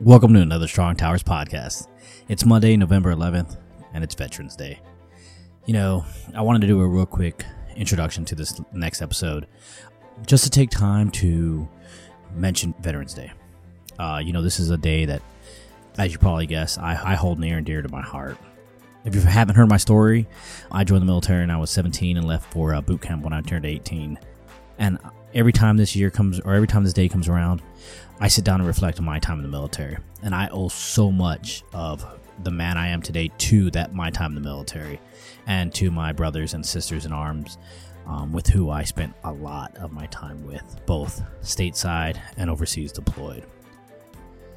Welcome to another Strong Towers podcast. It's Monday, November 11th, and it's Veterans Day. You know, I wanted to do a real quick introduction to this next episode just to take time to mention Veterans Day. Uh, you know, this is a day that, as you probably guess, I, I hold near and dear to my heart. If you haven't heard my story, I joined the military when I was 17 and left for uh, boot camp when I turned 18. And every time this year comes, or every time this day comes around, I sit down and reflect on my time in the military. And I owe so much of the man I am today to that my time in the military and to my brothers and sisters in arms um, with who I spent a lot of my time with, both stateside and overseas deployed.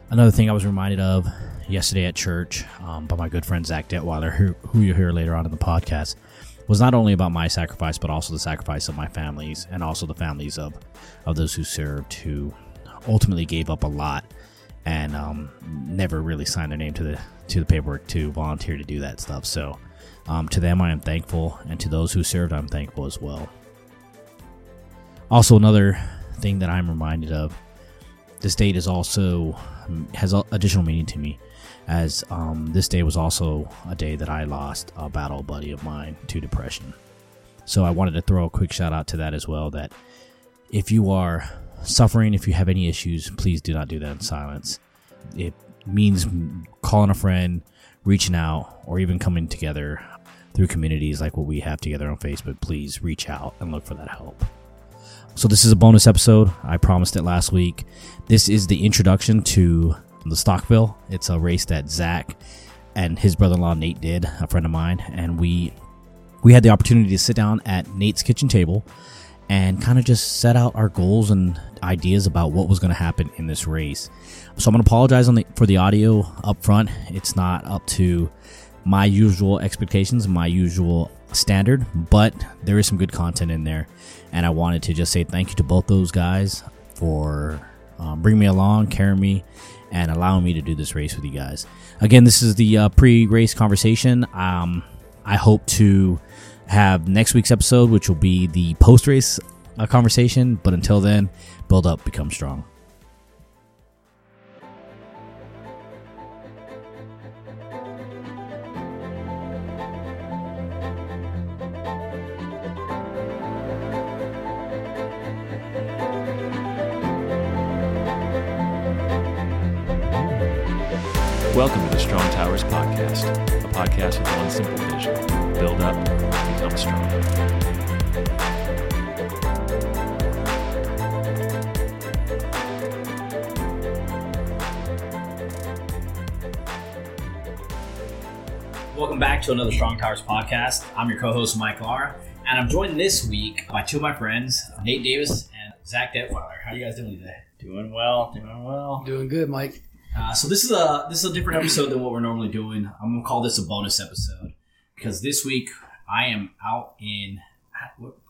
Another thing I was reminded of yesterday at church um, by my good friend Zach Detweiler, who, who you'll hear later on in the podcast, was not only about my sacrifice, but also the sacrifice of my families and also the families of, of those who served, who ultimately gave up a lot and um, never really signed their name to the to the paperwork to volunteer to do that stuff. So um, to them, I am thankful, and to those who served, I'm thankful as well. Also, another thing that I'm reminded of: this date is also has additional meaning to me, as um, this day was also a day that I lost a battle buddy of mine to depression. So I wanted to throw a quick shout out to that as well. That if you are suffering, if you have any issues, please do not do that in silence. It means calling a friend, reaching out, or even coming together through communities like what we have together on Facebook. Please reach out and look for that help. So, this is a bonus episode. I promised it last week. This is the introduction to the Stockville. It's a race that Zach and his brother-in-law Nate did, a friend of mine, and we we had the opportunity to sit down at Nate's kitchen table and kind of just set out our goals and ideas about what was going to happen in this race. So I'm going to apologize the, for the audio up front. It's not up to my usual expectations, my usual standard, but there is some good content in there. And I wanted to just say thank you to both those guys for um, bringing me along, carrying me, and allowing me to do this race with you guys. Again, this is the uh, pre race conversation. Um, I hope to have next week's episode, which will be the post race uh, conversation. But until then, build up, become strong. Welcome to the Strong Towers Podcast, a podcast with one simple vision build up, become strong. Welcome back to another Strong Towers podcast. I'm your co-host Mike Lara, and I'm joined this week by two of my friends, Nate Davis and Zach Detweiler. How are you guys doing today? Doing well, doing well. Doing good, Mike. Uh, so this is a this is a different episode than what we're normally doing. I'm gonna call this a bonus episode because this week I am out in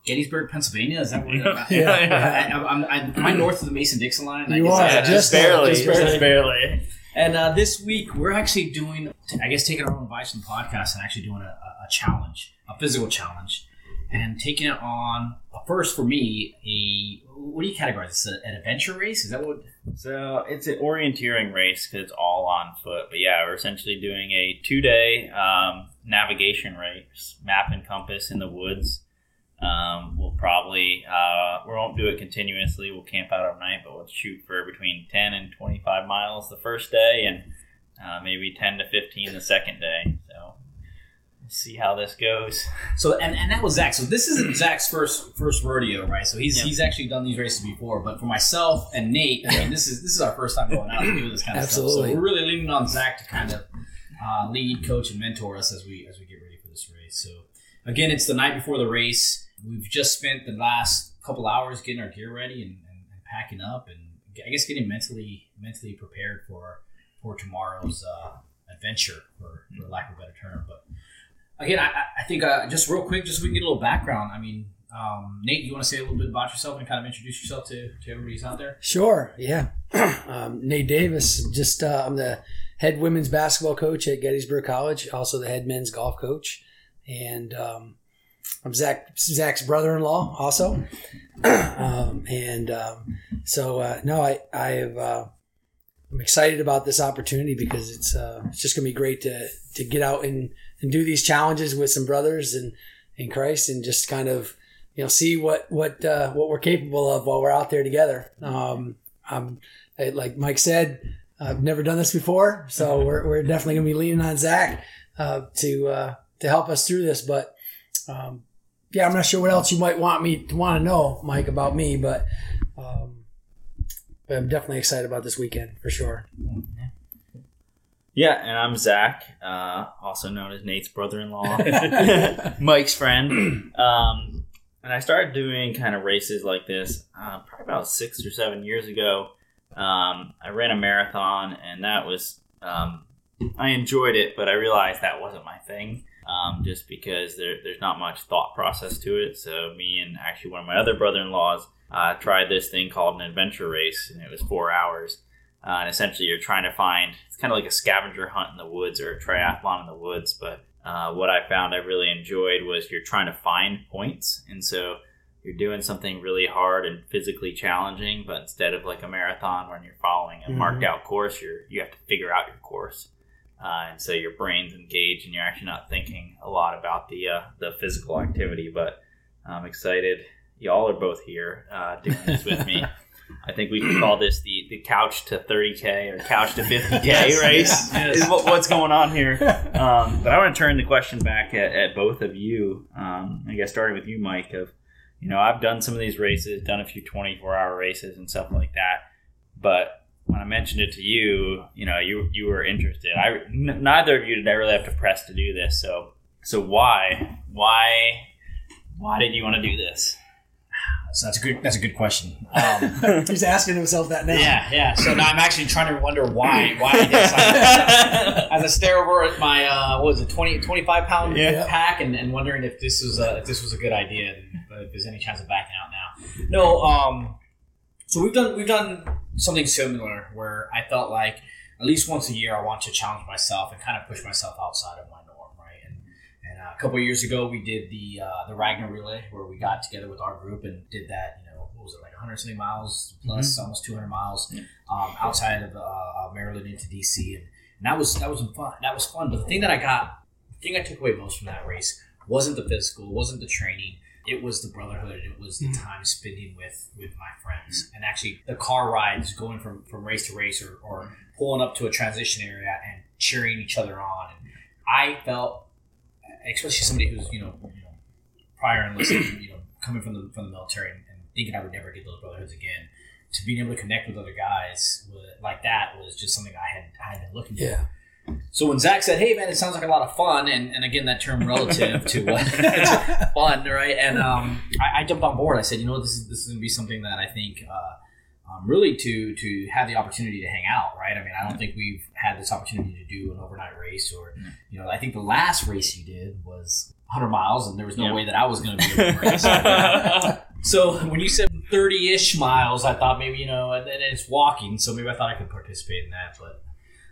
Gettysburg, Pennsylvania. Is that where? yeah, yeah. I, I'm, I'm, am north of the Mason Dixon line? You are yeah, just, barely, just barely, just barely. And uh, this week we're actually doing, I guess, taking our own advice from the podcast and actually doing a, a challenge, a physical challenge, and taking it on first for me a what do you categorize this an adventure race? Is that what? So it's an orienteering race because it's all on foot. But yeah, we're essentially doing a two day um, navigation race, map and compass in the woods. Um, we'll probably uh, we won't do it continuously. We'll camp out at night, but we'll shoot for between ten and twenty five miles the first day, and uh, maybe ten to fifteen the second day. So see how this goes. So and, and that was Zach. So this isn't Zach's first first rodeo, right? So he's he's actually done these races before. But for myself and Nate, I mean, this is this is our first time going out and doing this kind of Absolutely. stuff. So we're really leaning on Zach to kind of uh, lead, coach, and mentor us as we as we get ready for this race. So again, it's the night before the race. We've just spent the last couple hours getting our gear ready and, and, and packing up, and I guess getting mentally mentally prepared for for tomorrow's uh, adventure, for, for lack of a better term. But again, I, I think uh, just real quick, just so we can get a little background. I mean, um, Nate, you want to say a little bit about yourself and kind of introduce yourself to, to everybody who's out there? Sure. Yeah. um, Nate Davis. Just uh, I'm the head women's basketball coach at Gettysburg College, also the head men's golf coach, and um, I'm Zach Zach's brother-in-law also. um, and um, so uh, no, I I have uh, I'm excited about this opportunity because it's uh, it's just gonna be great to to get out and and do these challenges with some brothers and in Christ and just kind of you know see what what uh, what we're capable of while we're out there together. Um, I'm like Mike said, I've never done this before, so we're we're definitely gonna be leaning on Zach uh, to uh, to help us through this. But um, yeah, I'm not sure what else you might want me to want to know, Mike, about me, but. Um, but I'm definitely excited about this weekend for sure. Yeah, and I'm Zach, uh, also known as Nate's brother-in-law, Mike's friend. Um, and I started doing kind of races like this uh, probably about six or seven years ago. Um, I ran a marathon, and that was um, I enjoyed it, but I realized that wasn't my thing. Um, just because there, there's not much thought process to it. So me and actually one of my other brother-in-laws uh, tried this thing called an adventure race, and it was four hours. Uh, and essentially, you're trying to find it's kind of like a scavenger hunt in the woods or a triathlon in the woods. But uh, what I found I really enjoyed was you're trying to find points, and so you're doing something really hard and physically challenging. But instead of like a marathon when you're following a mm-hmm. marked out course, you're you have to figure out your course. Uh, and so your brain's engaged, and you're actually not thinking a lot about the uh, the physical activity. But I'm excited y'all are both here uh, doing this with me. I think we can call this the, the couch to 30K or couch to 50K yes, race. Is what, what's going on here. Um, but I want to turn the question back at, at both of you. Um, I guess starting with you, Mike, of, you know, I've done some of these races, done a few 24 hour races and stuff like that. But when I mentioned it to you, you know, you, you were interested. I, n- neither of you did I really have to press to do this. So, so why, why, why did you want to do this? So that's a good. That's a good question. Um, He's asking himself that now. Yeah, yeah. So now I'm actually trying to wonder why. Why I decided as I stare over at my uh, what was it 20, 25 pound yeah. pack and, and wondering if this was a, if this was a good idea and if there's any chance of backing out now. No. Um. So we've done we've done something similar where I felt like at least once a year I want to challenge myself and kind of push myself outside of my couple years ago, we did the uh, the Ragnar Relay, where we got together with our group and did that. You know, what was it like 100 something miles plus, mm-hmm. almost 200 miles um, outside of uh, Maryland into DC, and, and, that was that was fun. That was fun. But the thing that I got, the thing I took away most from that race wasn't the physical, wasn't the training. It was the brotherhood. It was the mm-hmm. time spending with with my friends, and actually the car rides going from from race to race, or, or pulling up to a transition area and cheering each other on. And I felt especially somebody who's you know, you know prior enlisted, you know, coming from the from the military and, and, thinking I would never get those brotherhoods again. To being able to connect with other guys like that was just something I had I had been looking for. Yeah. So when Zach said, "Hey man, it sounds like a lot of fun," and, and again that term relative to what fun, right? And um, I, I, jumped on board. I said, "You know, this is this is going to be something that I think uh, um, really to to have the opportunity to hang out, right? I mean, I don't think we've had this opportunity to do an overnight race, or you know, I think the last race you did was 100 miles, and there was no yeah. way that I was going to be able to race. so when you said 30-ish miles, I thought maybe you know, and, and it's walking, so maybe I thought I could participate in that, but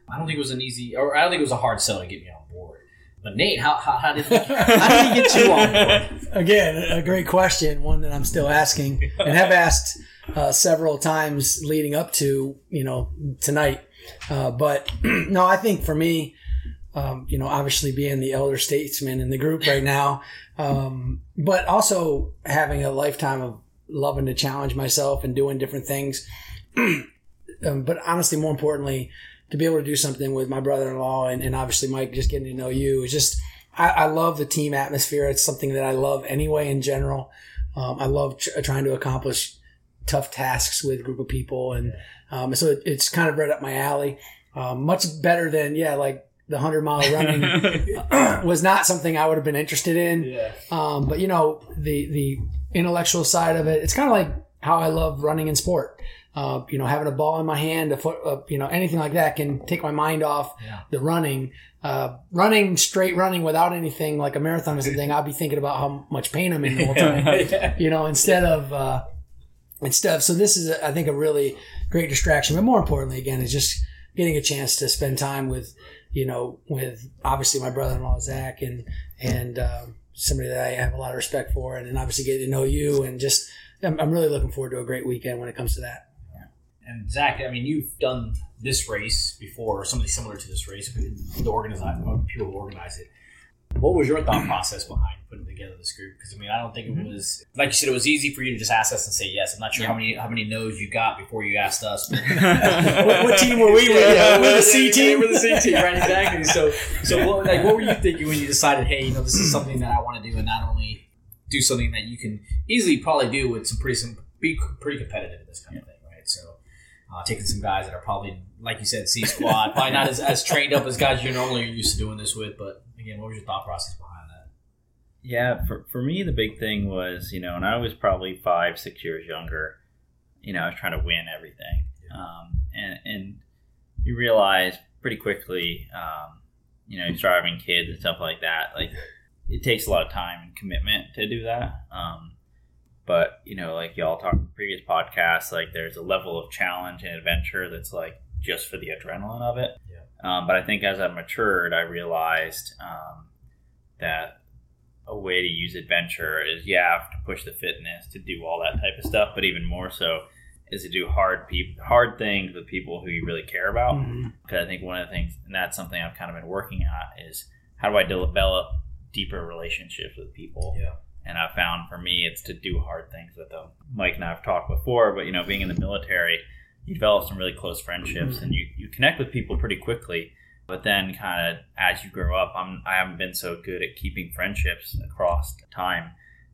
I don't think it was an easy, or I don't think it was a hard sell to get me on board. But Nate, how, how, how did he, how did he get you on board? Again, a great question, one that I'm still asking and have asked uh, several times leading up to you know tonight. Uh, but no, I think for me, um, you know, obviously being the elder statesman in the group right now, um, but also having a lifetime of loving to challenge myself and doing different things. um, but honestly, more importantly, to be able to do something with my brother-in-law and, and obviously Mike, just getting to know you is just, I, I, love the team atmosphere. It's something that I love anyway in general. Um, I love tr- trying to accomplish tough tasks with a group of people. And um, so it, it's kind of right up my alley. Um, much better than, yeah, like the 100 mile running was not something I would have been interested in. Yeah. Um, but, you know, the, the intellectual side of it, it's kind of like how I love running in sport. Uh, you know, having a ball in my hand, a foot, uh, you know, anything like that can take my mind off yeah. the running. Uh, running straight running without anything like a marathon or something, I'll be thinking about how much pain I'm in the whole time. yeah. You know, instead of, uh, and stuff. So this is, I think, a really great distraction. But more importantly, again, is just getting a chance to spend time with, you know, with obviously my brother-in-law Zach and and um, somebody that I have a lot of respect for, and, and obviously getting to know you, and just I'm, I'm, really looking forward to a great weekend when it comes to that. And Zach, I mean, you've done this race before, or something similar to this race, the organize, people who organize it. What was your thought process behind putting together this group? Because I mean, I don't think it mm-hmm. was like you said. It was easy for you to just ask us and say yes. I'm not sure yeah. how many how many no's you got before you asked us. what, what, team were we with? Yeah, we're the C team. We're the C team, right? Exactly. So, so what, like, what were you thinking when you decided, hey, you know, this is something that I want to do, and not only do something that you can easily probably do with some pretty some be pretty competitive in this kind of thing, right? So, uh, taking some guys that are probably, like you said, C squad, probably not as, as trained up as guys you normally are used to doing this with, but again, what was your thought process behind that? Yeah, for, for me, the big thing was, you know, and I was probably five, six years younger, you know, I was trying to win everything. Yeah. Um, and, and you realize pretty quickly, um, you know, driving kids and stuff like that, like it takes a lot of time and commitment to do that. Um, but you know, like y'all talked in previous podcasts, like there's a level of challenge and adventure that's like just for the adrenaline of it. Um, but I think as I matured, I realized um, that a way to use adventure is yeah, I have to push the fitness to do all that type of stuff, but even more so is to do hard pe- hard things with people who you really care about. Because mm-hmm. I think one of the things, and that's something I've kind of been working at, is how do I develop deeper relationships with people. Yeah. And I found for me, it's to do hard things with them. Mike and I have talked before, but you know, being in the military, you develop some really close friendships mm-hmm. and you, you connect with people pretty quickly. But then, kind of as you grow up, I'm I haven't been so good at keeping friendships across time,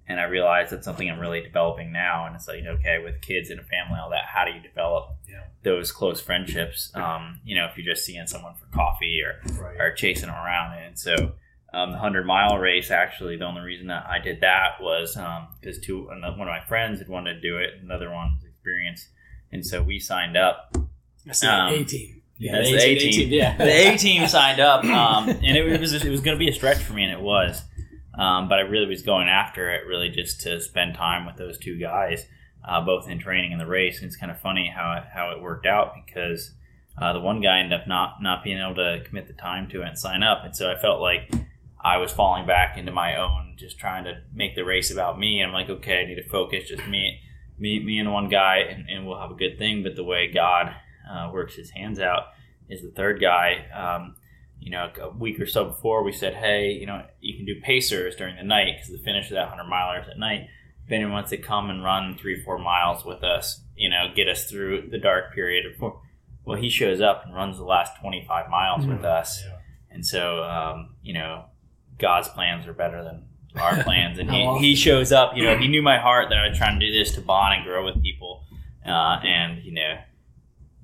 and I realize that's something I'm really developing now. And it's like, okay, with kids and a family, all that, how do you develop yeah. those close friendships? Um, you know, if you're just seeing someone for coffee or right. or chasing them around, and so um, the hundred mile race. Actually, the only reason that I did that was because um, two one of my friends had wanted to do it, another one was experienced, and so we signed up. That's the um, A team. Yeah, the A team. Yeah, the A team signed up, um, and it was it was going to be a stretch for me, and it was. Um, but I really was going after it, really just to spend time with those two guys, uh, both in training and the race. And it's kind of funny how it, how it worked out because uh, the one guy ended up not not being able to commit the time to it and sign up, and so I felt like I was falling back into my own, just trying to make the race about me. And I'm like, okay, I need to focus, just me, me, me and one guy, and, and we'll have a good thing. But the way God uh, works His hands out is the third guy. Um, you know, a week or so before, we said, hey, you know, you can do pacers during the night because the finish of that 100 milers at night. If anyone wants to come and run three, four miles with us, you know, get us through the dark period. Of, well, he shows up and runs the last 25 miles mm-hmm. with us. Yeah. And so, um, you know, God's plans are better than our plans. And he, he shows up, you know, he knew my heart that I was trying to do this to bond and grow with people. Uh, and, you know,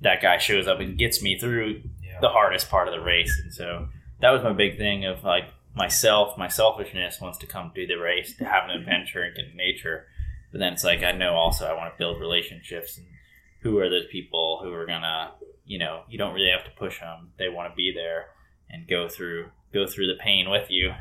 that guy shows up and gets me through yeah. the hardest part of the race. And so that was my big thing of like myself, my selfishness wants to come do the race, to have an adventure and get in nature. But then it's like, I know also I want to build relationships and who are those people who are going to, you know, you don't really have to push them. They want to be there and go through go through the pain with you.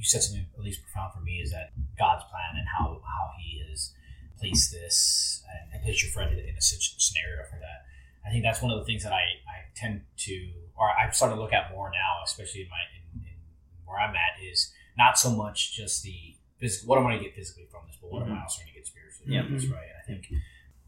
You said something at least profound for me is that God's plan and how how He has placed this and, and placed your friend in a scenario for that. I think that's one of the things that I, I tend to, or I'm starting to look at more now, especially in my in, in where I'm at, is not so much just the physical. What am I going to get physically from this, but what mm-hmm. am I also going to get spiritually from this, right? And I think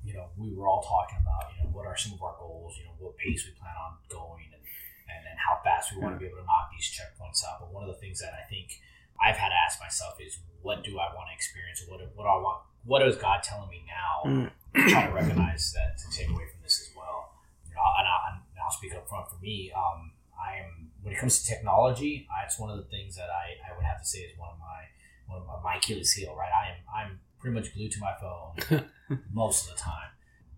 you know we were all talking about you know what are some of our goals, you know what pace we plan on going, and and, and how fast we want to be able to knock these checkpoints out. But one of the things that I think I've had to ask myself is, what do I want to experience? What what I want? What is God telling me now? Mm. trying to recognize that to take away from this as well. You know, and, I'll, and I'll speak up front for me. Um, I am when it comes to technology, I, it's one of the things that I, I would have to say is one of my one of my, my Achilles heel. Right, I am I'm pretty much glued to my phone most of the time.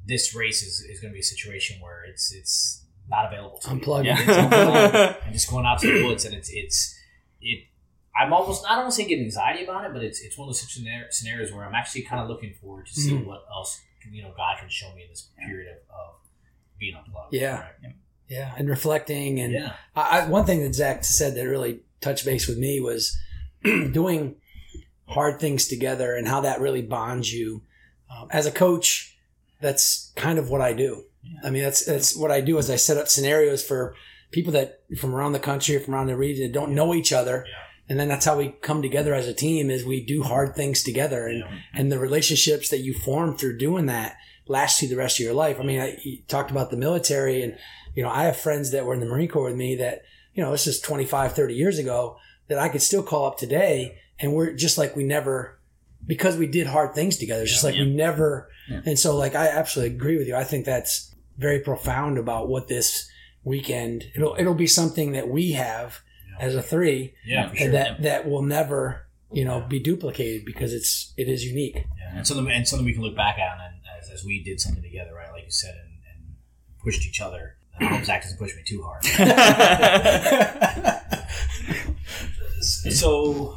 This race is, is going to be a situation where it's it's not available to unplug yeah. and just going out to the woods, and it's it's it. I'm almost I don't want to say getting anxiety about it, but it's it's one of those scenarios where I'm actually kind of looking forward to seeing mm-hmm. what else you know God can show me in this period of, of being unplugged. Yeah. Right? yeah. yeah, and reflecting, and yeah. I, I, one thing that Zach said that really touched base with me was doing hard things together and how that really bonds you. Um, as a coach, that's kind of what I do. I mean, that's that's what I do. Is I set up scenarios for people that from around the country or from around the region that don't know each other. Yeah. And then that's how we come together as a team is we do hard things together and, yeah. and the relationships that you form through doing that last you the rest of your life. I mean, I, you talked about the military and, you know, I have friends that were in the Marine Corps with me that, you know, this is 25, 30 years ago that I could still call up today. And we're just like we never, because we did hard things together. It's just like we never. Yeah. And so, like, I absolutely agree with you. I think that's very profound about what this weekend, it'll, it'll be something that we have as a three Yeah, for sure. that, that will never, you know, be duplicated because it's, it is unique. Yeah, and something and something we can look back on and as, as we did something together, right? Like you said, and, and pushed each other. I hope Zach doesn't push me too hard. so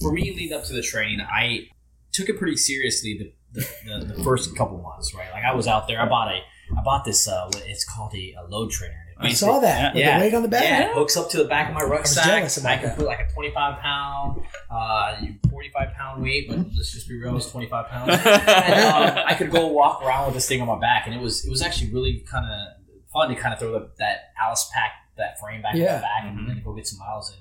for me, leading up to the training, I took it pretty seriously the, the, the, the first couple months, right? Like I was out there, I bought a I bought this. Uh, it's called a, a load trainer. I saw that with Yeah. the weight on the back. Yeah, it hooks up to the back of my rucksack. jealous about I can that. put like a 25 pound, uh, 45 pound weight, but let's just be real, it's 25 pounds. and, um, I could go walk around with this thing on my back, and it was it was actually really kind of fun to kind of throw the, that Alice pack, that frame back on Yeah. my back, and then go get some miles in.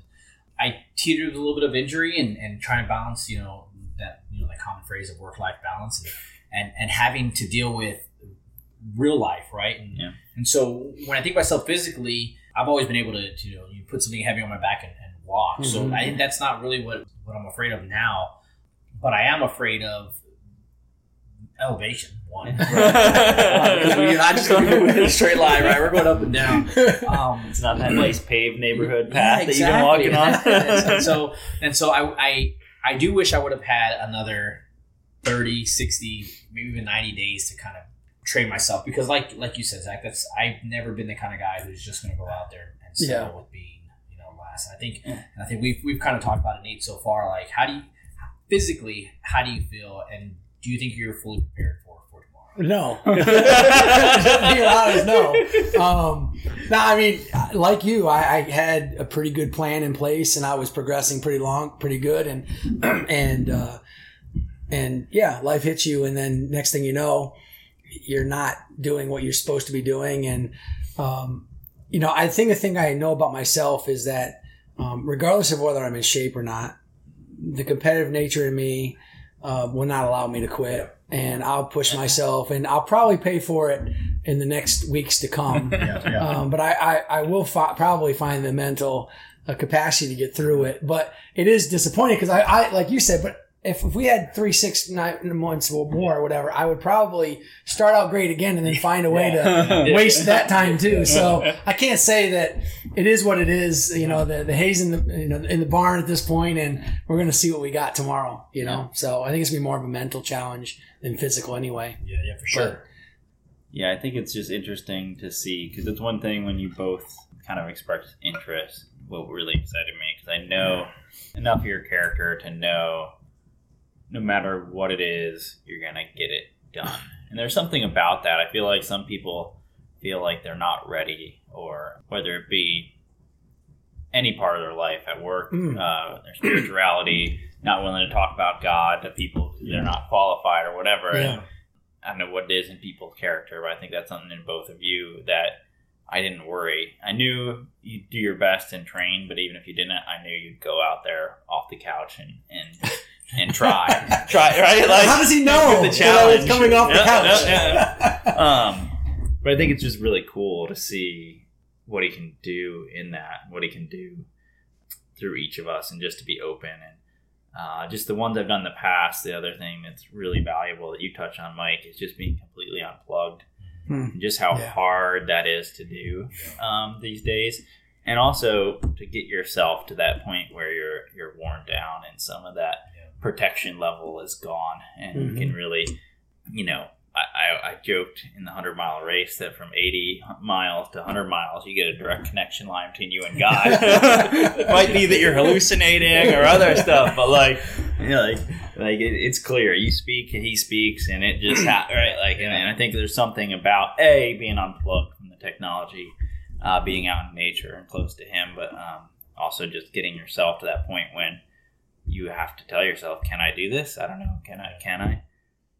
I teetered with a little bit of injury and, and trying to balance, you know, that you know that common phrase of work life balance, and, and and having to deal with real life, right? And, Yeah. and so when I think myself physically, I've always been able to, to you know, you put something heavy on my back and, and walk. So Mhm. I think that's not really what, what I'm afraid of now, but I am afraid of elevation. One, because we're not just going in a straight line, right? We're going up and down. Um, It's not that nice paved neighborhood yeah, path that you've been walking on. and so, and so I, I, I do wish I would have had another 30, 60, maybe even 90 days to kind of train myself because like, like you said, Zach, that's, I've never been the kind of guy who's just going to go out there and settle Yeah. with being, you know, last. And I think, and I think we've, we've kind of talked about it, Nate, so far. Like, how do you, physically, how do you feel? And do you think you're fully prepared for, for tomorrow? No. Be honest, no. Um, no, I mean, like you, I, I had a pretty good plan in place, and I was progressing pretty long, pretty good, and and uh, and yeah, life hits you, and then next thing you know, you're not doing what you're supposed to be doing, and um, you know, I think the thing I know about myself is that um, regardless of whether I'm in shape or not, the competitive nature in me uh, will not allow me to quit, and I'll push myself, and I'll probably pay for it in the next weeks to come. Yeah, Um, but I, I, I will fi- probably find the mental uh, capacity to get through it. But it is disappointing because I, I, like you said, but if, if we had three, six, nine months or more or whatever, I would probably start out great again and then find a way to waste that time too. So I can't say that it is what it is. You know, the, the hay's in the, you know, in the barn at this point and we're going to see what we got tomorrow, you know? So I think it's gonna be more of a mental challenge than physical anyway. Yeah, yeah, for sure. Yeah, I think it's just interesting to see because it's one thing when you both kind of express interest. What really excited me because I know enough of your character to know no matter what it is, you're gonna get it done. And there's something about that. I feel like some people feel like they're not ready, or whether it be any part of their life at work, Mm. uh, their spirituality, not willing to talk about God to people they're not qualified or whatever. And Yeah. I don't know what it is in people's character, but I think that's something in both of you that I didn't worry. I knew you'd do your best and train, but even if you didn't, I knew you'd go out there off the couch and and, and try, try right. Like How does he know the that I challenge was coming off the Yeah, couch? yeah, yeah. um, but I think it's just really cool to see what he can do in that, what he can do through each of us, and just to be open and uh, just the ones I've done in the past. The other thing that's really valuable that you touch on, Mike, is just being completely unplugged. Hmm. Just how Yeah. hard that is to do um, these days, and also to get yourself to that point where you're you're worn down and some of that protection level is gone, and you can really, you know, I, I, I joked in the 100 mile race that from 80 miles to 100 miles, you get a direct connection line between you and God. it might be that you're hallucinating or other stuff, but like, you know, like, like it, it's clear. You speak and he speaks, and it just, ha- right? Like, and, and I think there's something about A, being unplugged from the technology, uh, being out in nature and close to him, but um, also just getting yourself to that point when you have to tell yourself, can I do this? I don't know. Can I? Can I?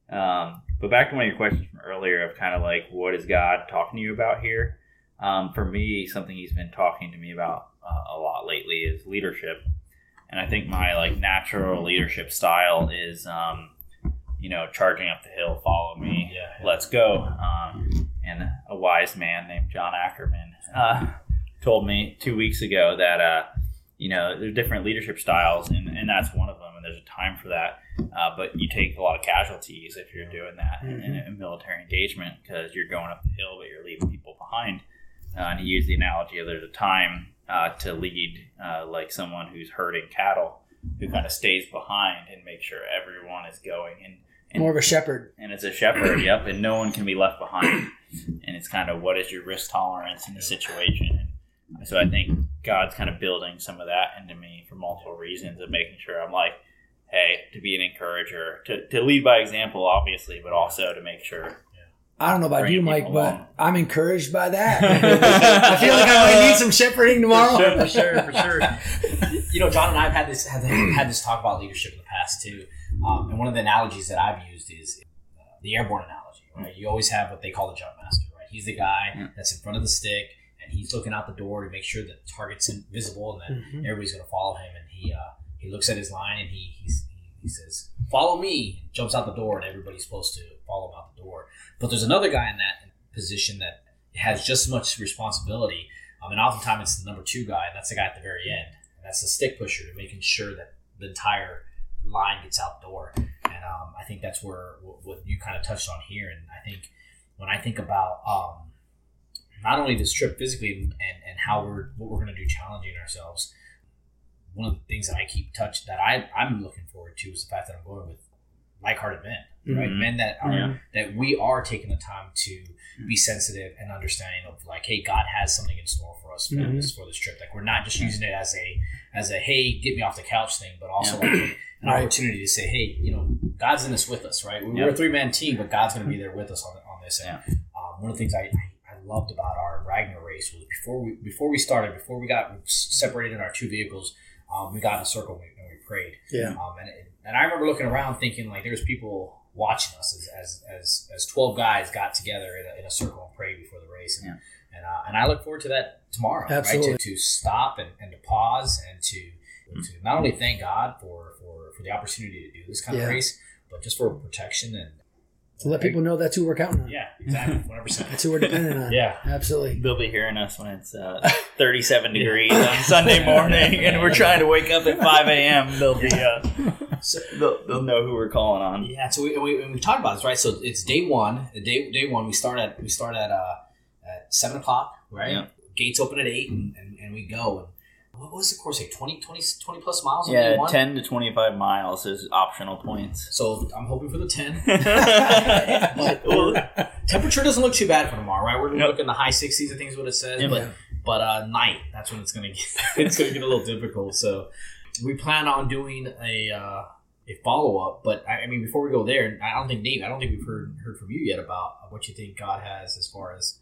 Um, but back to one of your questions from earlier of kind of like, what is God talking to you about here? Um, for me, something He's been talking to me about uh, a lot lately is leadership, and I think my like natural leadership style is, um, you know, charging up the hill, follow me, Yeah, let's go. Um, and a wise man named John Ackerman uh, told me two weeks ago that uh, you know there's different leadership styles, and, and that's one of them. And there's a time for that. Uh, but you take a lot of casualties if you're doing that mm-hmm. in, in, a military engagement because you're going up the hill, but you're leaving people behind. Uh, and he used the analogy of there's a time uh, to lead uh, like someone who's herding cattle who kind of stays behind and makes sure everyone is going and, and more of a shepherd and it's a shepherd yep and no one can be left behind and it's kind of what is your risk tolerance in the situation and so i think god's kind of building some of that into me for multiple reasons of making sure i'm like hey to be an encourager to, to lead by example obviously but also to make sure I don't know about you, Mike, but I'm encouraged by that. I feel like I might need some shepherding tomorrow. For sure, for sure, for sure. you know, John and I have had this had, had this talk about leadership in the past too, um, and one of the analogies that I've used is uh, the airborne analogy. Right, you always have what they call the jump master. Right, he's the guy that's in front of the stick, and he's looking out the door to make sure that the target's invisible, and that mm-hmm. everybody's going to follow him. And he uh, he looks at his line and he he's, he says, "Follow me!" and Jumps out the door, and everybody's supposed to follow him out the door. But there's another guy in that position that has just as much responsibility, um, and oftentimes it's the number two guy, and that's the guy at the very end, and that's the stick pusher to making sure that the entire line gets out the door. And um, I think that's where what you kind of touched on here. And I think when I think about um, not only this trip physically and, and how we're what we're going to do challenging ourselves, one of the things that I keep touch that I I'm looking forward to is the fact that I'm going with like-hearted men, mm-hmm. right? Men that are yeah. that we are taking the time to be sensitive and understanding of like, hey, God has something in store for us mm-hmm. for, this, for this trip. Like we're not just using it as a as a hey, get me off the couch thing, but also yeah. like an opportunity to say, hey, you know, God's in this with us, right? We're, a three man team, but God's going to be there with us on, on this. And um, one of the things I, I loved about our Ragnar race was before we before we started, before we got separated in our two vehicles, um, we got in a circle and we, and we prayed. Yeah. Um, and it, and I remember looking around thinking like there's people watching us as, as, as, as 12 guys got together in a, in a circle and prayed before the race. And, yeah. and, uh, and I look forward to that tomorrow, Absolutely. right? To, to stop and, and to pause and to, mm-hmm. to not only thank God for, for, for the opportunity to do this kind yeah. of race, but just for protection and, to let people know that's who we're counting on. Yeah, exactly. 100%. that's who we're depending on. yeah. Absolutely. They'll be hearing us when it's uh, 37 degrees on Sunday morning and we're trying to wake up at 5 a.m. They'll be, uh, so, they'll, they'll know who we're calling on. Yeah, so we, we, we talked about this, right? So it's day one. Day, day one, we start at, we start at, uh, at 7 o'clock, right? Yeah. Gates open at 8 and, and, and we go. What was the course? Like 20, 20, 20 plus miles yeah 10 to 25 miles is optional points. So i'm hoping for the 10 but, well, temperature doesn't look too bad for tomorrow right? We're yep. looking the high 60s i think is what it says but but uh, night that's when it's gonna get it's gonna get a little difficult. So we plan on doing a uh, a follow up but I, I mean before we go there i don't think nate i don't think we've heard heard from you yet about what you think god has as far as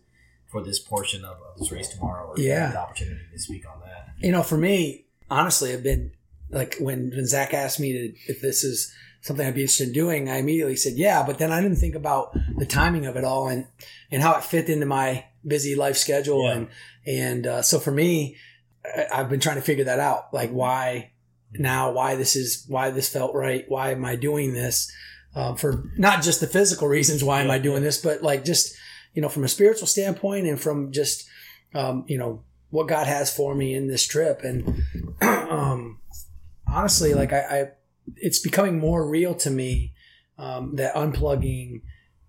for this portion of, of this race tomorrow or yeah. the opportunity to speak on that? You know, for me, honestly, I've been like when, when Zach asked me to, if this is something I'd be interested in doing, I immediately said, yeah, but then I didn't think about the timing of it all and, and how it fit into my busy life schedule. Yeah. And, and, uh, so for me, I've been trying to figure that out. Like why now, why this is, why this felt right. Why am I doing this? Uh, for not just the physical reasons, why am I doing this, but like just, you know, from a spiritual standpoint and from just, um, you know, what God has for me in this trip. And, um, honestly, like I, I, it's becoming more real to me, um, that unplugging,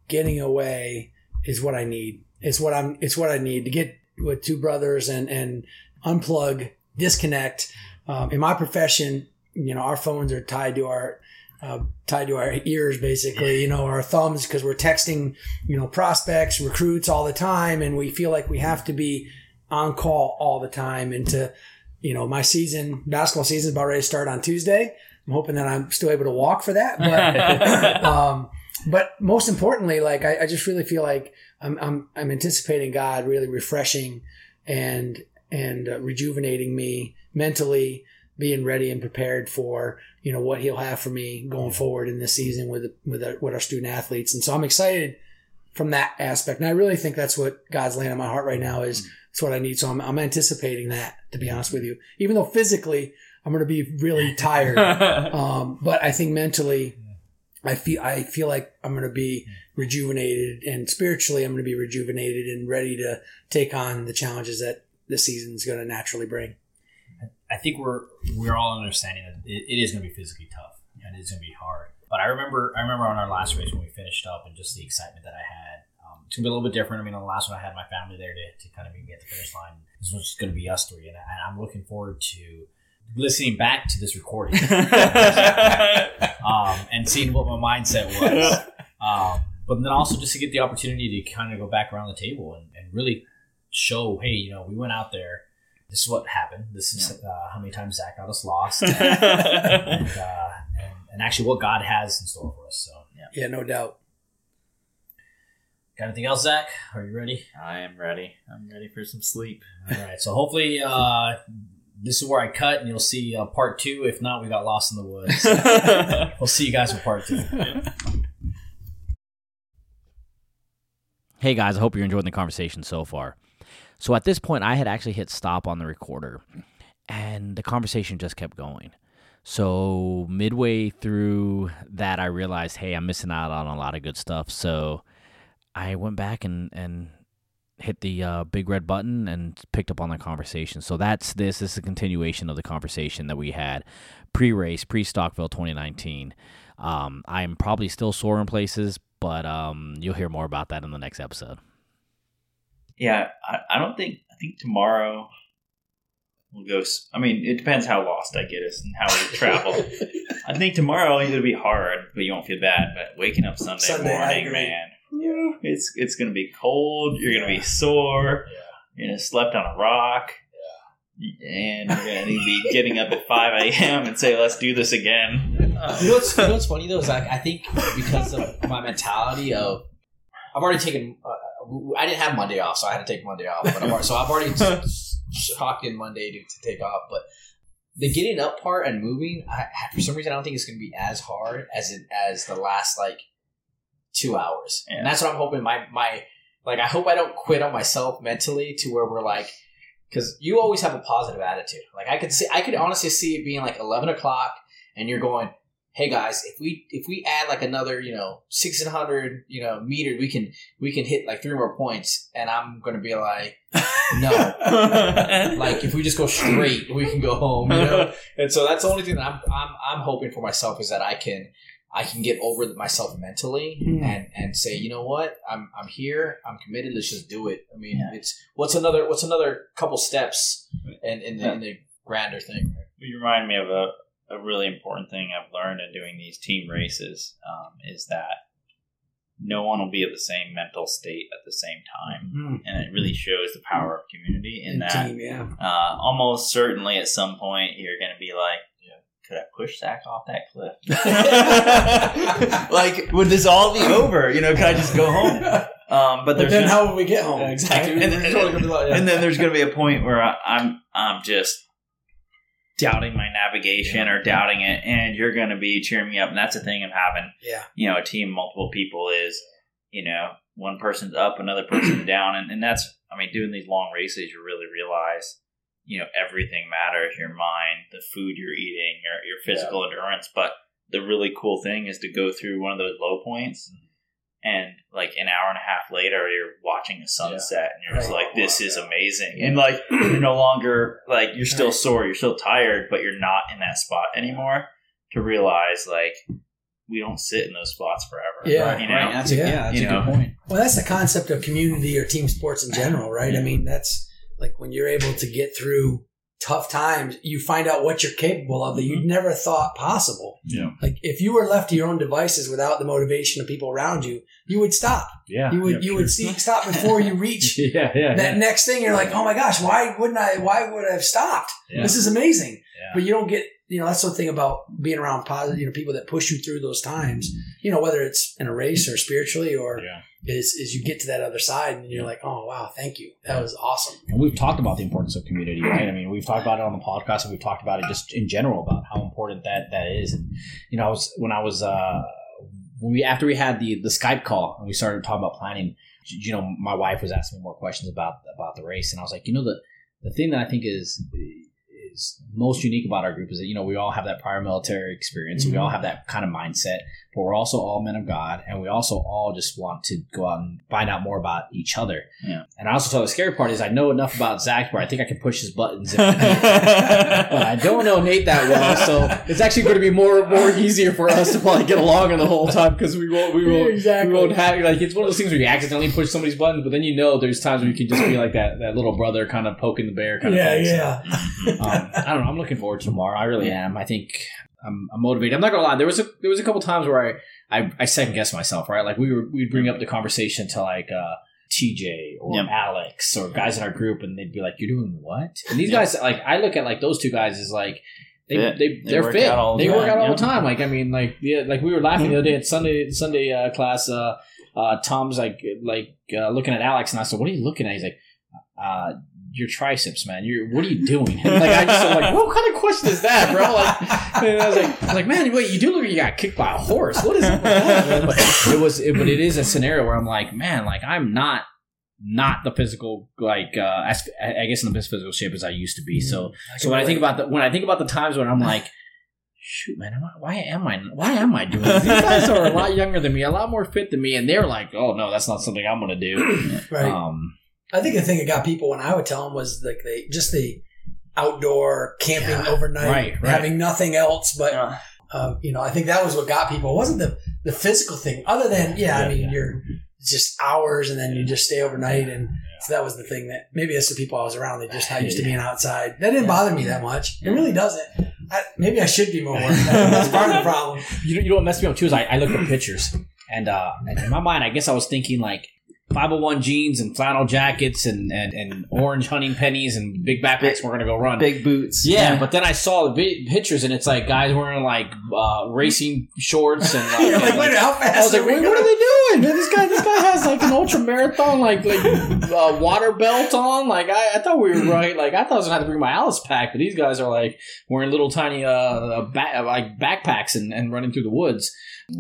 getting away is what I need. It's what I'm, it's what I need to get with two brothers and, and unplug, disconnect. Um, in my profession, you know, our phones are tied to our uh, tied to our ears, basically, you know, our thumbs, because we're texting, you know, prospects, recruits all the time, and we feel like we have to be on call all the time. And to, you know, my season, basketball season is about ready to start on Tuesday. I'm hoping that I'm still able to walk for that. But, um, but most importantly, like I, I, just really feel like I'm, I'm, I'm anticipating God really refreshing and and uh, rejuvenating me mentally, being ready and prepared for you know what he'll have for me going forward in this season with with our, with our student athletes. And so I'm excited from that aspect. And I really think that's what God's laying on my heart right now is it's what I need. So I'm, I'm anticipating that to be honest with you, even though physically I'm going to be really tired. um, but I think mentally I feel, I feel like I'm going to be rejuvenated, and spiritually, I'm going to be rejuvenated and ready to take on the challenges that the season's going to naturally bring. I think we're we're all understanding that it, it is going to be physically tough and it's going to be hard. But I remember I remember on our last race when we finished up and just the excitement that I had. Um, it's gonna be a little bit different. I mean, on the last one I had my family there to, to kind of even get the finish line. This one's just going to be us three, and, I, and I'm looking forward to listening back to this recording um, and seeing what my mindset was. Um, but then also just to get the opportunity to kind of go back around the table and, and really show, hey, you know, we went out there. This is what happened. This is yeah. uh, how many times Zach got us lost, and, and, uh, and, and, actually what God has in store for us. So yeah, yeah, no doubt. Got anything else, Zach? Are you ready? I am ready. I'm ready for some sleep. All right. So hopefully, uh, this is where I cut, and you'll see uh, part two. If not, we got lost in the woods. we'll see you guys for part two. Hey guys, I hope you're enjoying the conversation so far. So at this point, I had actually hit stop on the recorder, and the conversation just kept going. So midway through that, I realized, hey, I'm missing out on a lot of good stuff. So I went back and and hit the uh, big red button and picked up on the conversation. So that's this. This is a continuation of the conversation that we had pre-race, pre-Stockville 2019. Um, I'm probably still sore in places, but um, you'll hear more about that in the next episode. Yeah, I, I don't think I think tomorrow we'll go. I mean, it depends how lost I get us and how we travel. I think tomorrow it'll be hard, but you won't feel bad. But waking up Sunday, Sunday morning, man, yeah. it's it's gonna be cold. You're gonna be sore. Yeah. You're gonna slept on a rock and we're gonna be getting up at five a.m. and say, "Let's do this again." Uh, you know what's you know what's funny though is like I think because of my mentality of I've already taken uh, I didn't have Monday off, so I had to take Monday off. But I'm, so I've already talked in Monday to, to, take off. But the getting up part and moving, I, for some reason, I don't think it's going to be as hard as it as the last like two hours, yeah. and that's what I'm hoping. My my like I hope I don't quit on myself mentally to where we're like because you always have a positive attitude. Like I could see, I could honestly see it being like eleven o'clock, and you're going, "Hey guys, if we if we add like another you know six hundred you know meter, we can we can hit like three more points." And I'm going to be like, "No, like if we just go straight, we can go home." You know, and so that's the only thing that I'm I'm I'm hoping for myself is that I can I can get over myself mentally mm. and and say, you know what, I'm I'm here, I'm committed. Let's just do it. I mean, yeah. it's what's another what's another couple steps in in the, yeah. in the grander thing. You remind me of a a really important thing I've learned in doing these team races um, is that no one will be at the same mental state at the same time, mm. and it really shows the power of community in, in that. Team, yeah. uh, almost certainly, at some point, you're going to be like, could I push Zach off that cliff? like, would this all be over? You know, could I just go home? Um, but, but then, how will we get home? Yeah, exactly. And, and, and, then there's going to be a point where I, I'm I'm just doubting my navigation yeah. or doubting it, and you're going to be cheering me up. And that's the thing of having, yeah, you know, a team, multiple people is, you know, one person's up, another person's down, and, and that's, I mean, doing these long races, you really realize you know everything matters your mind the food you're eating your, your physical yeah. endurance but the really cool thing is to go through one of those low points. And like an hour and a half later you're watching a sunset yeah. and you're just like this is amazing and like you're no longer like you're still sore you're still tired but you're not in that spot anymore to realize like we don't sit in those spots forever. Yeah, you know? right. That's a, yeah, that's a good point. Well, that's the concept of community or team sports in general, right? I mean, that's like when you're able to get through tough times, you find out what you're capable of that you mm-hmm. never thought possible. Yeah. Like if you were left to your own devices without the motivation of people around you, you would stop. Yeah. You would yeah, you sure. would see stop before you reach yeah, yeah, that yeah. next thing. You're like, oh my gosh, why wouldn't I? Why would I have stopped? Yeah. This is amazing. But you don't get you know that's the thing about being around positive you know people that push you through those times. You know whether it's in a race or spiritually or. Is is you get to that other side and you're like, oh wow, thank you, that was awesome. And we've talked about the importance of community, right? I mean, we've talked about it on the podcast, and we've talked about it just in general about how important that that is. And you know, I was when I was uh, when we after we had the the Skype call and we started talking about planning. You know, my wife was asking me more questions about about the race, and I was like, you know, the the thing that I think is is most unique about our group is that you know we all have that prior military experience, mm-hmm. we all have that kind of mindset, but we're also all men of God, and we also all just want to go out and find out more about each other. Yeah. And I also tell the scary part is I know enough about Zach where I think I can push his buttons. I but I don't know Nate that well, so it's actually going to be more more easier for us to probably get along in the whole time because we won't we won't Exactly. we won't have like it's one of those things where you accidentally push somebody's buttons, but then you know there's times where you can just be like that that little brother kind of poking the bear kind Yeah, of thing. So, yeah. um, I don't know. I'm looking forward to tomorrow. I really am. I think I'm, I'm motivated. I'm not gonna lie. There was a there was a couple times where I I, I second guess myself. Right, like we were we'd bring up the conversation to like uh, TJ or Yep. Alex or guys in our group, and they'd be like, "You're doing what?" And these guys, like I look at like those two guys as like. They, they, they they're work fit. out all the they work time, out all the time. Like I mean, like yeah, like we were laughing the other day at Sunday Sunday uh, class. Uh, uh, Tom's like like uh, looking at Alex, and I said, "What are you looking at?" He's like, uh, "Your triceps, man. You're what are you doing?" And like I just was like, "What kind of question is that, bro?" Like, and I was like, I was like, "Man, wait, you do look like you got kicked by a horse. What is it?" But it was, it, but it is a scenario where I'm like, man, like I'm not not the physical like uh as, I guess in the best physical shape as I used to be. So so when I think about the when I think about the times when I'm like, shoot, man, am I, why am I why am I doing this? These guys are a lot younger than me, a lot more fit than me, and they're like, oh no, that's not something I'm gonna do. right. Um, I think the thing that got people when I would tell them was like they just the outdoor camping Yeah, overnight, right, right. having nothing else. But Yeah. um, you know, I think that was what got people. It wasn't the the physical thing. Other than yeah, I mean, yeah. you're just hours, and then you just stay overnight, and so that was the thing that maybe that's the people I was around. They just not used to being outside. That didn't bother me that much. It really doesn't. I, maybe I should be more. That's part of the problem. you know, you know what messed me up too is I, I looked at pictures and uh, and in my mind, I guess I was thinking like 501 jeans and flannel jackets and, and, and orange hunting pennies and big backpacks. We're gonna go run. Big boots. Yeah, but then I saw the vi- pictures and it's like guys wearing like uh, racing shorts and like, like, wait, how fast? I was like, wait, what are gonna- they doing? Man, this guy, this guy has like an ultra marathon, like like uh, water belt on. Like I, I thought we were right. Like I thought I was gonna have to bring my Alice pack, but these guys are like wearing little tiny uh, uh ba- like backpacks and, and running through the woods.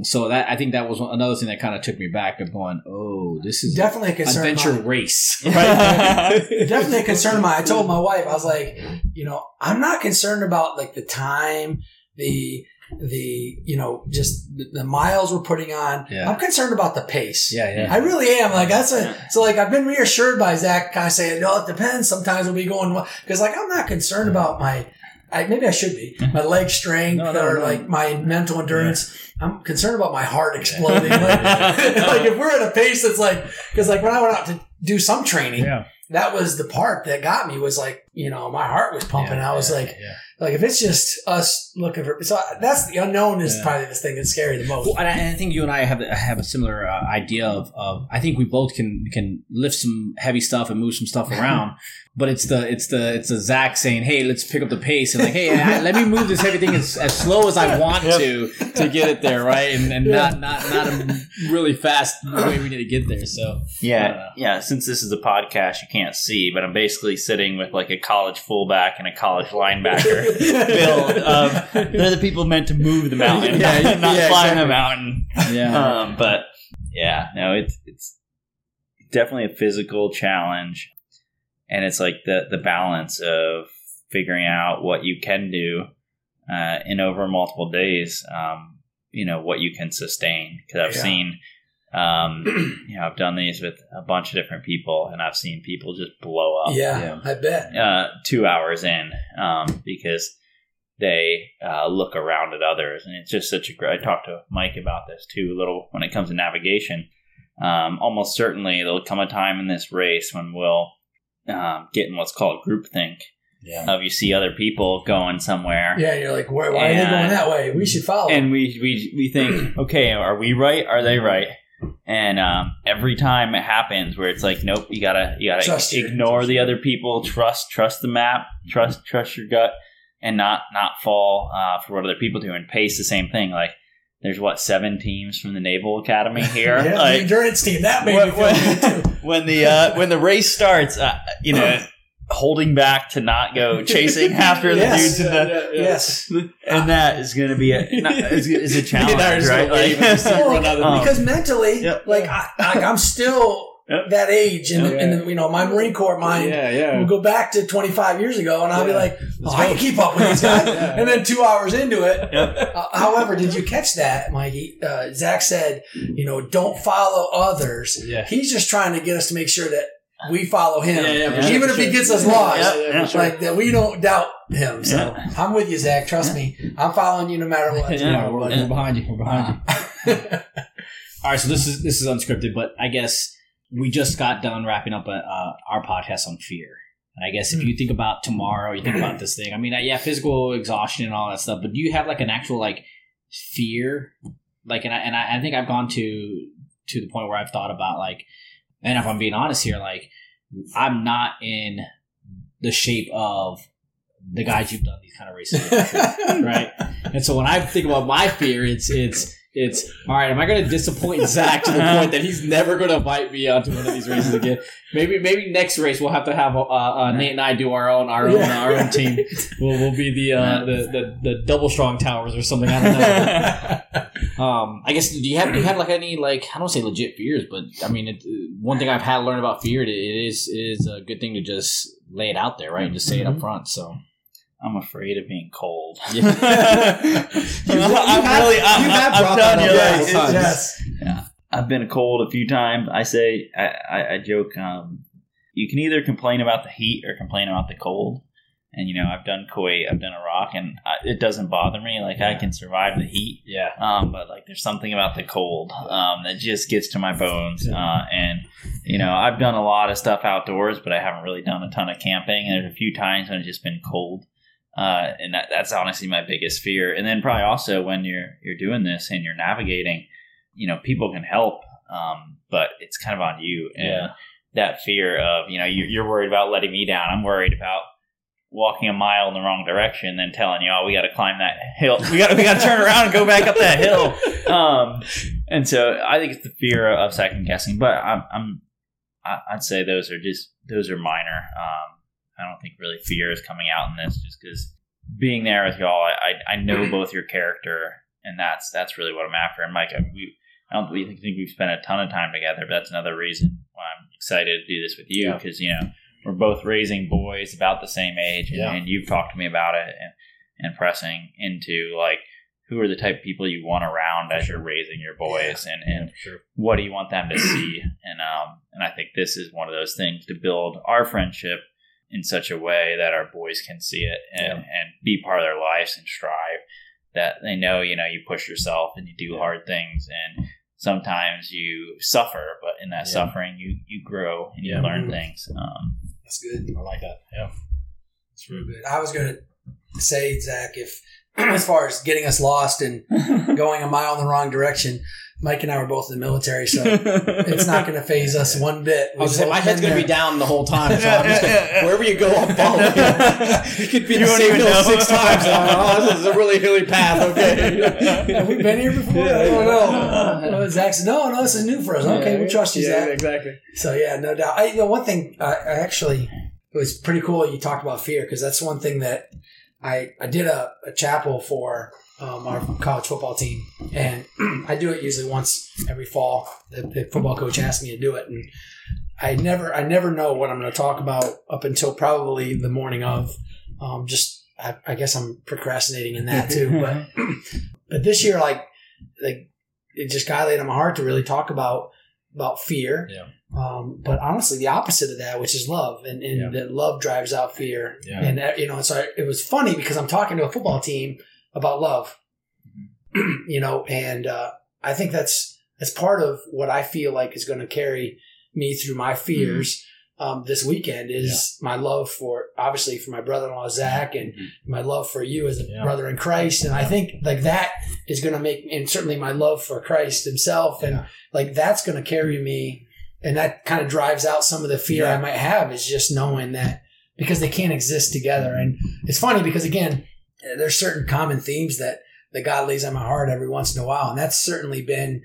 So that I think that was another thing that kind of took me back of going, oh, this is Definitely a concern. of adventure race, Right. definitely a concern of mine. I told my wife, I was like, you know, I'm not concerned about like the time, the the you know just the, the miles we're putting on. Yeah. I'm concerned about the pace. Yeah, yeah. I really am. Like that's a so like I've been reassured by Zach, kind of saying, no, it depends. Sometimes we'll be going because like I'm not concerned about my. I, maybe I should be mm-hmm. my leg strength No, no, or no. like my mental endurance. I'm concerned about my heart exploding. like, like if we're at a pace that's like because like when I went out to do some training, yeah. that was the part that got me was like you know my heart was pumping. I was like yeah. like if it's just us looking for so that's the unknown is Yeah. probably the thing that's scary the most. Well, and I, and I think you and I have have a similar uh, idea of, of I think we both can can lift some heavy stuff and move some stuff around, but it's the it's the it's the Zach saying, "Hey, let's pick up the pace," and like, "Hey, I, let me move this heavy thing as, as slow as I want to to get it there, right?" And, and not not not a really fast way we need to get there. So Yeah, Uh, yeah. Since this is a podcast, you can't see, but I'm basically sitting with like a college fullback and a college linebacker build. Of, they're the people meant to move the mountain, Yeah, not, not yeah, climb exactly. the mountain. yeah, Um, but yeah, no, it's it's definitely a physical challenge, and it's like the the balance of figuring out what you can do uh, in over multiple days. Um, you know what you can sustain because I've Yeah. seen. Um, you know, I've done these with a bunch of different people, and I've seen people just blow up yeah, I bet. uh, two hours in um, because they uh, look around at others, and it's just such a great. I talked to Mike about this too, a little when it comes to navigation. Um, almost certainly, there'll come a time in this race when we'll um, get in what's called groupthink. yeah. Of you see other people going somewhere, Yeah, you're like, why, why are they going that way? We should follow. and we we we think, okay, are we right? Are they right? And um, every time it happens, where it's like, nope, you gotta you gotta Trust your- ignore the other people, trust trust the map, trust trust your gut, and not not fall uh, for what other people do. And pace the same thing. Like, there's what seven teams from the Naval Academy here. yeah, the endurance team that made when, me feel good too. when, when the uh, when the race starts, uh, you know, holding back to not go chasing after the Yes. dudes in the Yes, and that is going to be a not, is, is a challenge, Yeah, that is right? Like, as you see it run out of the- um, because mentally, Yep. like I, like I'm still yep. that age, and, yeah, and you know my Marine Corps mind yeah, yeah. will go back to 25 years ago, and I'll be like, oh, I can keep up with these guys. and then two hours into it. Uh, however, did you catch that, Mikey? Uh, Zach said, you know, don't follow others. Yeah. He's just trying to get us to make sure that we follow him, even if sure. he gets us lost. Like that, we don't doubt him. So I'm with you, Zach. Trust me, I'm following you no matter what. Yeah, we're, we're behind you. We're behind you. All right, so this is this is unscripted, but I guess we just got done wrapping up a, uh, our podcast on fear. And I guess if hmm. you think about tomorrow, you think about this thing. I mean, yeah, physical exhaustion and all that stuff, but do you have like an actual like fear? Like, and I and I, I think I've gone to to the point where I've thought about like, and if I'm being honest here, like, I'm not in the shape of the guys you've done these kind of races, right? And so when I think about my fear, it's it's it's all right. Am I going to disappoint Zach to the point that he's never going to invite me onto one of these races again? Maybe maybe next race we'll have to have uh, uh, Nate and I do our own our own yeah. our own team. We'll, we'll be the, uh, the, the the double strong towers or something. I don't know. um, I guess do you have do you have like any like I don't say legit fears, but I mean it, one thing I've had to learn about fear it is it is a good thing to just lay it out there, right? And just say mm-hmm. it up front. So I'm afraid of being cold. Yeah. you, I'm really. I'm, I'm telling you, like, yes. Yeah, I've been cold a few times. I say, I, I, I joke. Um, you can either complain about the heat or complain about the cold. And you know, I've done Kuwait, I've done Iraq, and I, it doesn't bother me. Like yeah. I can survive the heat. Yeah. Um, but like, there's something about the cold um, that just gets to my bones. Uh, and you know, I've done a lot of stuff outdoors, but I haven't really done a ton of camping. And there's a few times when it's just been cold. Uh, and that, that's honestly my biggest fear. And then probably also when you're you're doing this and you're navigating, you know, people can help, um, but it's kind of on you. And yeah. that fear of you know you, you're worried about letting me down. I'm worried about walking a mile in the wrong direction, then telling you, "Oh, we got to climb that hill. We got we got to turn around and go back up that hill." Um, and so I think it's the fear of second guessing. But I'm, I'm I'd say those are just those are minor. Um, I don't think really fear is coming out in this just because being there with y'all, I, I, I know both your character, and that's that's really what I'm after. And Mike, I, we, I don't really think we've spent a ton of time together, but that's another reason why I'm excited to do this with you because yeah. you know we're both raising boys about the same age, and, yeah. and you've talked to me about it, and and pressing into like who are the type of people you want around as you're raising your boys yeah. and, and yeah, sure. what do you want them to see and um and I think this is one of those things to build our friendship in such a way that our boys can see it and, yeah. and be part of their lives and strive that they know you know you push yourself and you do yeah. hard things. And sometimes you suffer but in that yeah. suffering you you grow and you learn things. Um, that's good. I like that. Yeah. That's really good. I was going to say zach if as far as getting us lost and going a mile in the wrong direction Mike and I were both in the military, so it's not going to faze us one bit. I was say, my head's going to be down the whole time. So I'm just gonna, wherever you go, I'm following. you could be you the same hill six times. oh, this is a really hilly path. Okay, have we been here before? Yeah, I don't know. Uh, Zach said, "No, no, this is new for us." Okay, we trust you, yeah, Zach. Exactly. So yeah, no doubt. I, you know, one thing I, I actually it was pretty cool. You talked about fear because that's one thing that I I did a, a chapel for um, our college football team, and I do it usually once every fall. The, the, football coach asks me to do it, and I never, I never know what I'm going to talk about up until probably the morning of. Um, just, I, I, guess I'm procrastinating in that too, but but this year, like, like it just got laid on my heart to really talk about about fear. Yeah. Um, but honestly, the opposite of that, which is love, and, and yeah. that love drives out fear. Yeah. And uh, you know, so it was funny because I'm talking to a football team about love, mm-hmm. you know, and uh, I think that's that's part of what I feel like is going to carry me through my fears. Mm-hmm. Um, this weekend is yeah. my love for obviously for my brother-in-law Zach and mm-hmm. my love for you as a yeah. brother in Christ and I think like that is going to make and certainly my love for Christ himself and yeah. like that's going to carry me and that kind of drives out some of the fear I might have is just knowing that because they can't exist together and it's funny because again there's certain common themes that that God lays on my heart every once in a while, and that's certainly been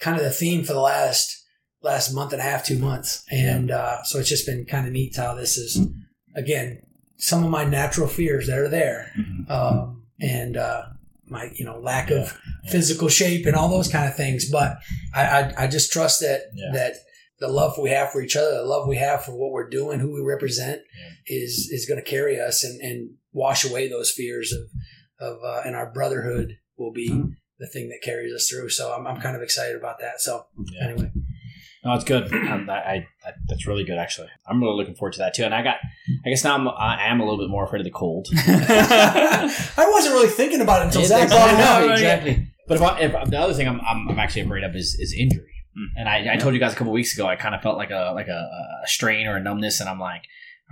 kind of the theme for the last last month and a half, two months, and uh, so it's just been kind of neat how this is again some of my natural fears that are there, mm-hmm. um, and uh, my you know lack of physical shape and all those kind of things, but I I, I just trust that yeah. that the love we have for each other, the love we have for what we're doing, who we represent, Yeah. is is going to carry us and, and wash away those fears of of uh, and our brotherhood will be the thing that carries us through. So I'm I'm kind of excited about that. So Yeah. anyway, No, it's good. Um, I, I, I, that's really good, actually. I'm really looking forward to that too. And I got, I guess now I'm, I am a little bit more afraid of the cold. I wasn't really thinking about it until Zach brought it I know, up. exactly. But if, I, if the other thing I'm, I'm, I'm actually afraid of is, is injury. And I, I told you guys a couple weeks ago, I kind of felt like a like a, a strain or a numbness, and I'm like,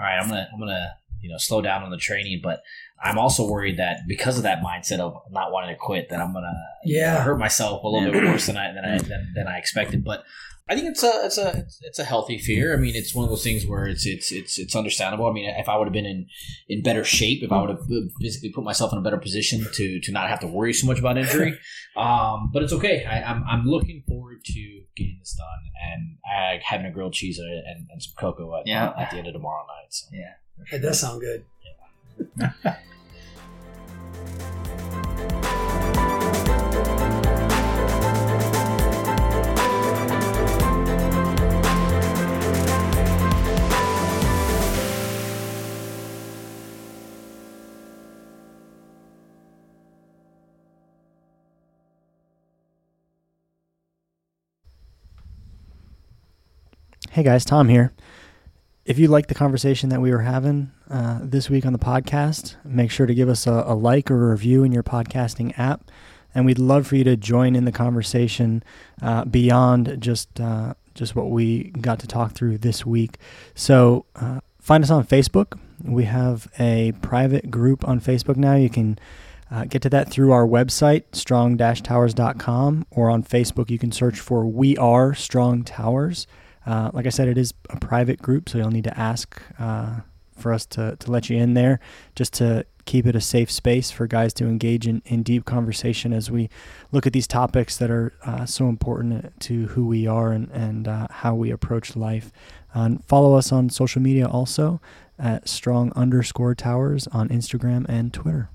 all right, I'm gonna I'm gonna you know slow down on the training, but I'm also worried that because of that mindset of not wanting to quit, that I'm gonna you know, Yeah. hurt myself a little bit worse than I than I than, than I expected. But I think it's a it's a it's, a healthy fear. I mean, it's one of those things where it's it's it's it's understandable. I mean, if I would have been in in better shape, if I would have physically put myself in a better position to to not have to worry so much about injury, um, but it's okay. I, I'm I'm looking forward to getting this done and uh, having a grilled cheese and, and some cocoa at, Yeah. at the end of tomorrow night. So. It does sound good. Hey guys, Tom here. If you like the conversation that we were having uh, this week on the podcast, make sure to give us a, a like or a review in your podcasting app. And we'd love for you to join in the conversation uh, beyond just uh, just what we got to talk through this week. So uh, find us on Facebook. We have a private group on Facebook now. You can uh, get to that through our website, strong-towers.com, or on Facebook, you can search for We Are Strong Towers. Uh, like I said, it is a private group, so you'll need to ask uh, for us to, to let you in there just to keep it a safe space for guys to engage in, in deep conversation as we look at these topics that are uh, so important to who we are and, and uh, how we approach life. and follow us on social media also at strong underscore towers on Instagram and Twitter.